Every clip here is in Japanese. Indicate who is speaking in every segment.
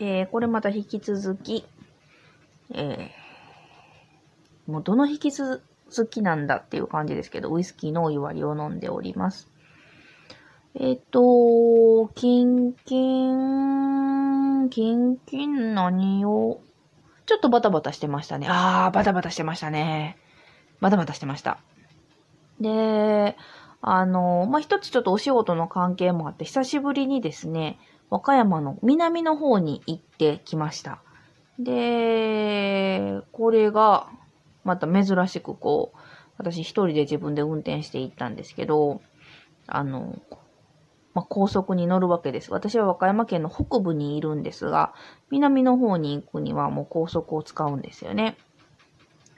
Speaker 1: えー、これまた引き続き、えー、もうどの引き続きなんだっていう感じですけど、ウイスキーのお湯割りを飲んでおります。えっ、ー、と、キンキン、キンキン何を、ちょっとバタバタしてましたね。あー、バタバタしてましたね。バタバタしてました。で、あの、まあ、一つちょっとお仕事の関係もあって、久しぶりにですね、和歌山の南の方に行ってきました。で、これが、また珍しくこう、私一人で自分で運転して行ったんですけど、あの、まあ、高速に乗るわけです。私は和歌山県の北部にいるんですが、南の方に行くにはもう高速を使うんですよね。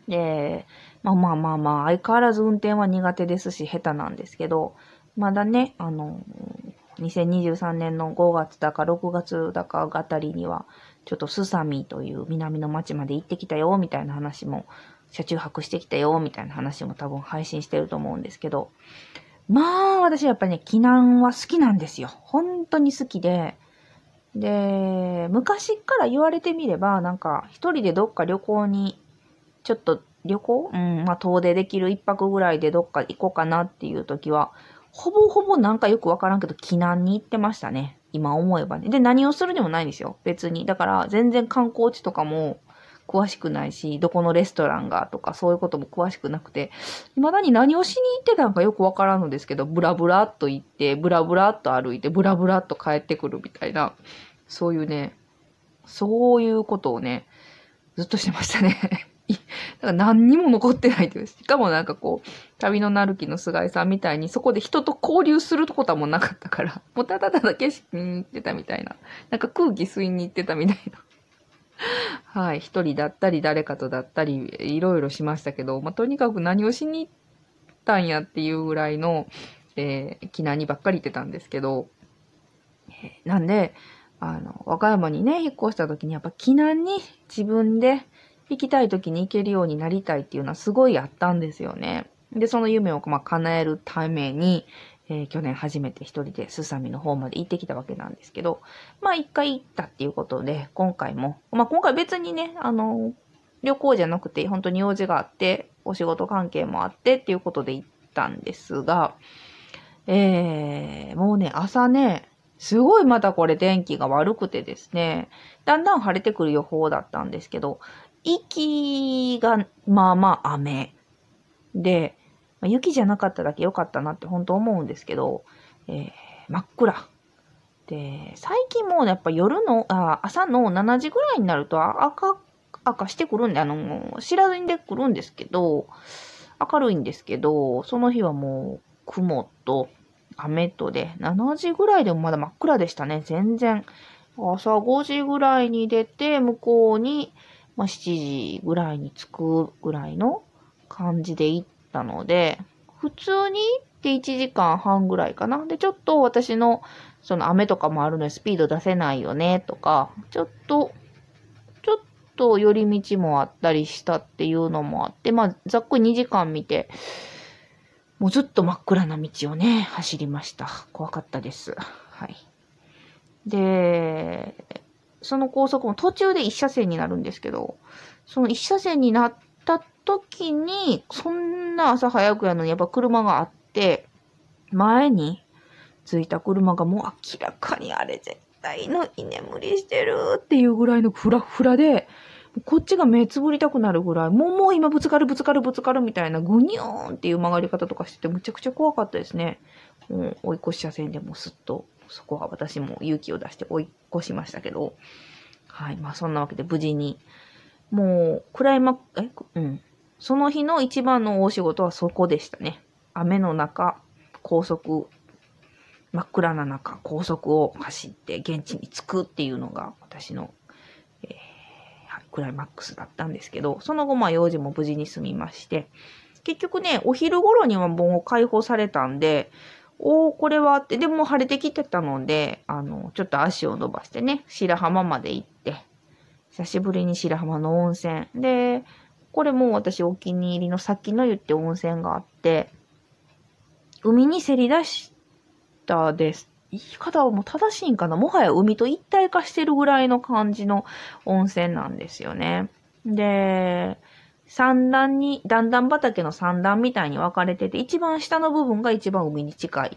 Speaker 1: で、まあまあまあまあ、相変わらず運転は苦手ですし、下手なんですけど、まだね、あの、2023年の5月だか6月だかあたりには、ちょっとスサミという南の町まで行ってきたよ、みたいな話も、車中泊してきたよ、みたいな話も多分配信してると思うんですけど、まあ、私やっぱりね、避難は好きなんですよ。本当に好きで、で、昔から言われてみれば、なんか、一人でどっか旅行に、ちょっと旅行？うん、まあ、遠出できる一泊ぐらいでどっか行こうかなっていう時は、ほぼほぼなんかよくわからんけど、避難に行ってましたね。今思えばね。で、何をするでもないんですよ。別に。だから、全然観光地とかも詳しくないし、どこのレストランがとか、そういうことも詳しくなくて、未だに何をしに行ってたのかよくわからんのですけど、ブラブラっと行って、ブラブラっと歩いて、ブラブラっと帰ってくるみたいな、そういうね、そういうことをね、ずっとしてましたね。だ か何にも残ってないという。しかもなんかこう、旅のなるきの菅井さんみたいに、そこで人と交流することはもうなかったから、もうただただ景色に行ってたみたいな。なんか空気吸いに行ってたみたいな。はい。一人だったり、誰かとだったり、いろいろしましたけど、まあ、とにかく何をしに行ったんやっていうぐらいの、えー、気にばっかり行ってたんですけど、なんで、あの、和歌山にね、引っ越した時にやっぱ避難に自分で行きたい時に行けるようになりたいっていうのはすごいあったんですよね。で、その夢をまあ叶えるために、えー、去年初めて一人でスサミの方まで行ってきたわけなんですけど、まあ一回行ったっていうことで、今回も、まあ今回別にね、あの、旅行じゃなくて本当に用事があって、お仕事関係もあってっていうことで行ったんですが、えー、もうね、朝ね、すごいまたこれ天気が悪くてですね、だんだん晴れてくる予報だったんですけど、息が、まあまあ雨。で、まあ、雪じゃなかっただけ良かったなって本当思うんですけど、えー、真っ暗。で、最近もうやっぱ夜の、あ朝の7時ぐらいになると赤、赤してくるんで、あの、知らずにでくるんですけど、明るいんですけど、その日はもう雲と雨とで、7時ぐらいでもまだ真っ暗でしたね、全然。朝5時ぐらいに出て、向こうに、まあ、7時ぐらいに着くぐらいの感じで行ったので、普通に行って1時間半ぐらいかな。で、ちょっと私の、その雨とかもあるのでスピード出せないよね、とか、ちょっと、ちょっと寄り道もあったりしたっていうのもあって、まあ、ざっくり2時間見て、もうずっと真っ暗な道をね、走りました。怖かったです。はい。で、その高速も途中で一車線になるんですけど、その一車線になった時に、そんな朝早くやのにやっぱ車があって、前に着いた車がもう明らかにあれ絶対の居眠りしてるっていうぐらいのフラフラで、こっちが目つぶりたくなるぐらい、もうもう今ぶつかるぶつかるぶつかるみたいなグニョーンっていう曲がり方とかしててむちゃくちゃ怖かったですね。うん、追い越し車線でもすっとそこは私も勇気を出して追い越しましたけど、はい。まあそんなわけで無事に、もう、クライマえ、うん。その日の一番の大仕事はそこでしたね。雨の中、高速、真っ暗な中、高速を走って現地に着くっていうのが私の、えー、クライマックスだったんですけど、その後まあ用事も無事に済みまして、結局ね、お昼頃にはもう解放されたんで、おー、これはって、でも晴れてきてたので、あの、ちょっと足を伸ばしてね、白浜まで行って、久しぶりに白浜の温泉。で、これも私お気に入りの先の湯って温泉があって、海にせり出したです言い方はもう正しいんかな？もはや海と一体化してるぐらいの感じの温泉なんですよね。で、三段に、段々畑の三段みたいに分かれてて、一番下の部分が一番海に近い。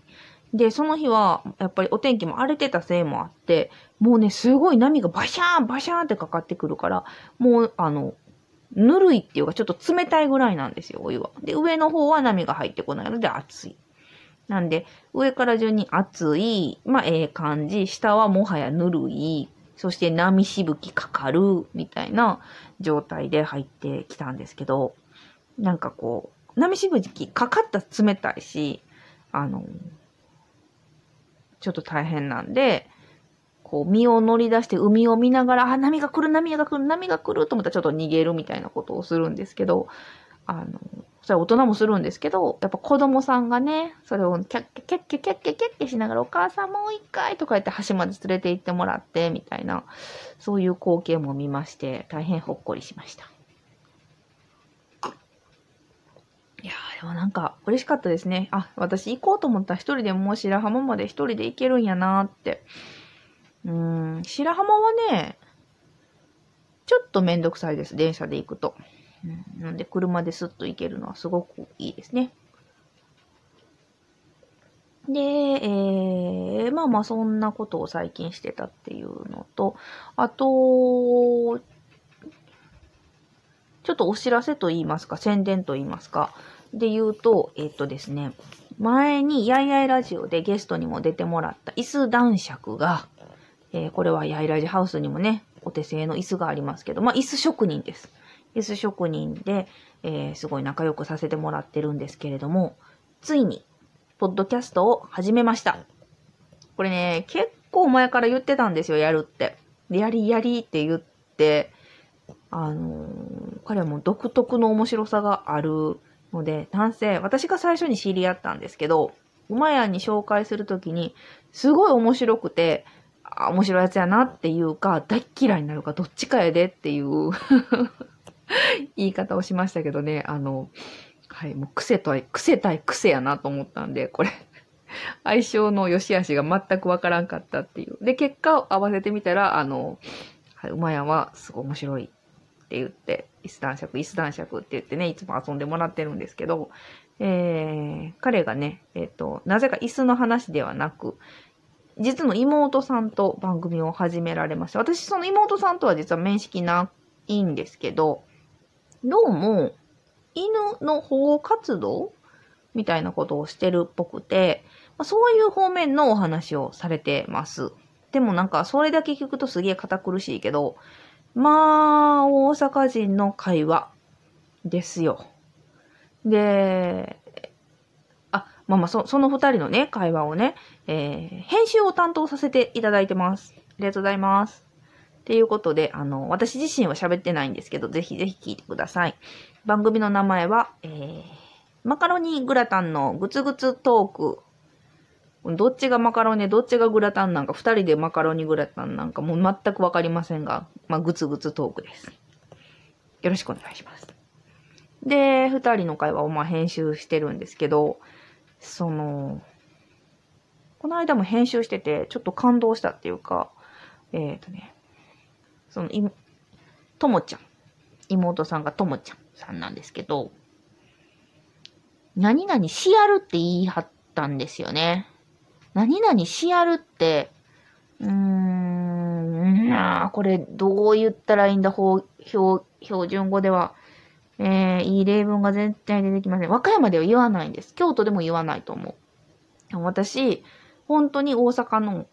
Speaker 1: で、その日は、やっぱりお天気も荒れてたせいもあって、もうね、すごい波がバシャーン、バシャーンってかかってくるから、もう、あの、ぬるいっていうか、ちょっと冷たいぐらいなんですよ、お湯は。で、上の方は波が入ってこないので熱い。なんで、上から順に熱い、まあ、ええ感じ、下はもはやぬるい、そして波しぶきかかる、みたいな状態で入ってきたんですけど、なんかこう、波しぶきかかったら冷たいし、あの、ちょっと大変なんで、こう、身を乗り出して海を見ながら、あ、波が来る、波が来る、波が来ると思ったらちょっと逃げるみたいなことをするんですけど、あの、それは大人もするんですけど、やっぱ子供さんがね、それをキャッキャキャッキャキャッキャキャッキャしながら、お母さんもう一回とか言って橋まで連れて行ってもらって、みたいな、そういう光景も見まして、大変ほっこりしました。いやー、でもなんか嬉しかったですね。あ、私行こうと思ったら一人でもう白浜まで一人で行けるんやなーって。うーん、白浜はね、ちょっとめんどくさいです。電車で行くと。うん、なんで、車でスッと行けるのはすごくいいですね。で、えー、まあまあそんなことを最近してたっていうのと、あと、ちょっとお知らせと言いますか、宣伝と言いますか、で言うと、えっとですね、前にやいやいラジオでゲストにも出てもらった椅子男爵が、えー、これはやいラジハウスにもね、お手製の椅子がありますけど、まあ椅子職人です。椅子職人で、えー、すごい仲良くさせてもらってるんですけれども、ついに、ポッドキャストを始めました。これね、結構前から言ってたんですよ、やるって。で、やりやりって言って、あのー、彼はもう独特の面白さがあるので、男性、私が最初に知り合ったんですけど、馬屋に紹介するときに、すごい面白くて、あ、面白いやつやなっていうか、大嫌いになるかどっちかやでっていう 言い方をしましたけどね、あの、はい、もう癖とは、癖対癖やなと思ったんで、これ 相性の良し悪しが全くわからんかったっていう。で、結果を合わせてみたら、あの、はい、馬屋はすごい面白いって言って、椅子男爵、椅子男爵って言ってね、いつも遊んでもらってるんですけど、えー、彼がね、えっ、ー、と、なぜか椅子の話ではなく、実の妹さんと番組を始められました。私、その妹さんとは実は面識ないんですけど、どうも、犬の保護活動みたいなことをしてるっぽくて、まあ、そういう方面のお話をされてます。でもなんか、それだけ聞くとすげえ堅苦しいけど、まあ、大阪人の会話ですよ。で、あ、まあまあ、そその二人のね、会話をね、えー、編集を担当させていただいてます。ありがとうございます。っていうことで、あの、私自身は喋ってないんですけど、ぜひぜひ聞いてください。番組の名前は、えー、マカロニグラタンのグツグツトーク。どっちがマカロニ、どっちがグラタンなんか、二人でマカロニグラタンなんかもう全くわかりませんが、まあ、グツグツトークです。よろしくお願いします。で、二人の会話をまあ編集してるんですけど、その、この間も編集してて、ちょっと感動したっていうか、えっ、ー、とね、その、い、ともちゃん。妹さんがともちゃんさんなんですけど、何々しやるって言い張ったんですよね。何々しやるって、うーん、なあ、これどう言ったらいいんだ、標、標準語では。えー、いい例文が絶対出てきません。和歌山では言わないんです。京都でも言わないと思う。私、本当に大阪の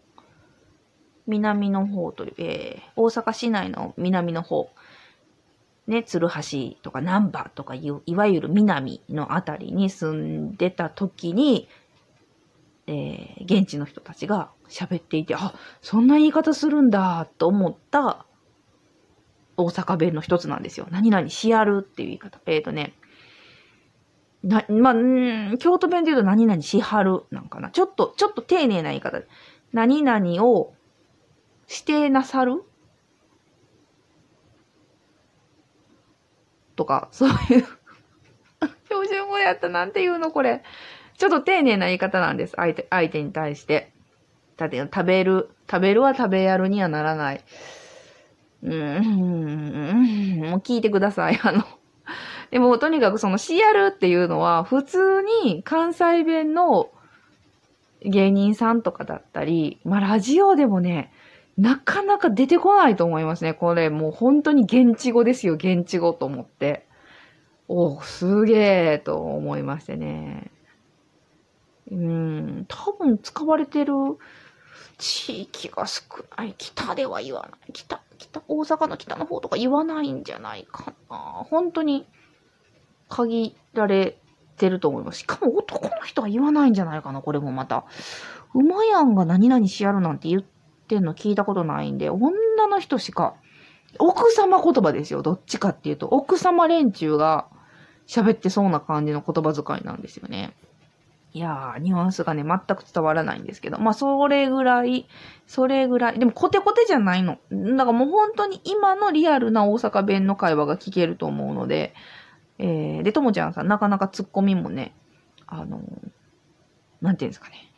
Speaker 1: 南の方という、えー、大阪市内の南の方、ね、鶴橋とか南波とかいう、いわゆる南のあたりに住んでた時に、えー、現地の人たちが喋っていて、あ、そんな言い方するんだと思った大阪弁の一つなんですよ。何々しやるっていう言い方。えっ、ー、とね、な、まあ、ん京都弁で言うと何々しはるなんかな。ちょっと、ちょっと丁寧な言い方。何々を指定なさる？とか、そういう 標準語やったなんて言うの？これ。ちょっと丁寧な言い方なんです。相手、相手に対して。たて、食べる、食べるは食べやるにはならない。うん、もう聞いてください。あの、でもとにかくそのシアルっていうのは普通に関西弁の芸人さんとかだったり、まあラジオでもね、なかなか出てこないと思いますね。これもう本当に現地語ですよ、現地語と思って。おすげえと思いましてね。うん、多分使われてる地域が少ない。北では言わない。北、北、大阪の北の方とか言わないんじゃないかな。本当に限られてると思います。しかも男の人は言わないんじゃないかな、これもまた。馬やんが何々しやるなんて言っってんの聞いたことないんで、女の人しか、奥様言葉ですよ。どっちかっていうと、奥様連中が喋ってそうな感じの言葉遣いなんですよね。いやー、ニュアンスがね、全く伝わらないんですけど。まあ、それぐらい、それぐらい。でも、コテコテじゃないの。だからもう本当に今のリアルな大阪弁の会話が聞けると思うので、えー、で、ともちゃんさん、なかなかツッコミもね、あのなんていうんですかね。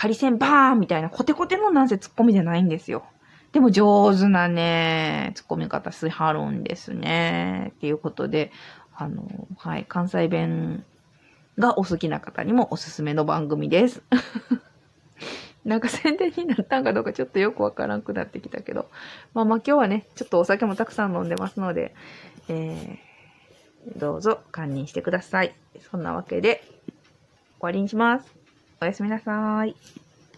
Speaker 1: ハリセンバーンみたいなコテコテのなんせツッコミじゃないんですよ。でも上手なね、ツッコミ方しはるんですね。っていうことで、あの、はい、関西弁がお好きな方にもおすすめの番組です。なんか宣伝になったんかどうかちょっとよくわからんくなってきたけど。まあまあ今日はね、ちょっとお酒もたくさん飲んでますので、えー、どうぞ堪忍してください。そんなわけで、終わりにします。おやすみなさい。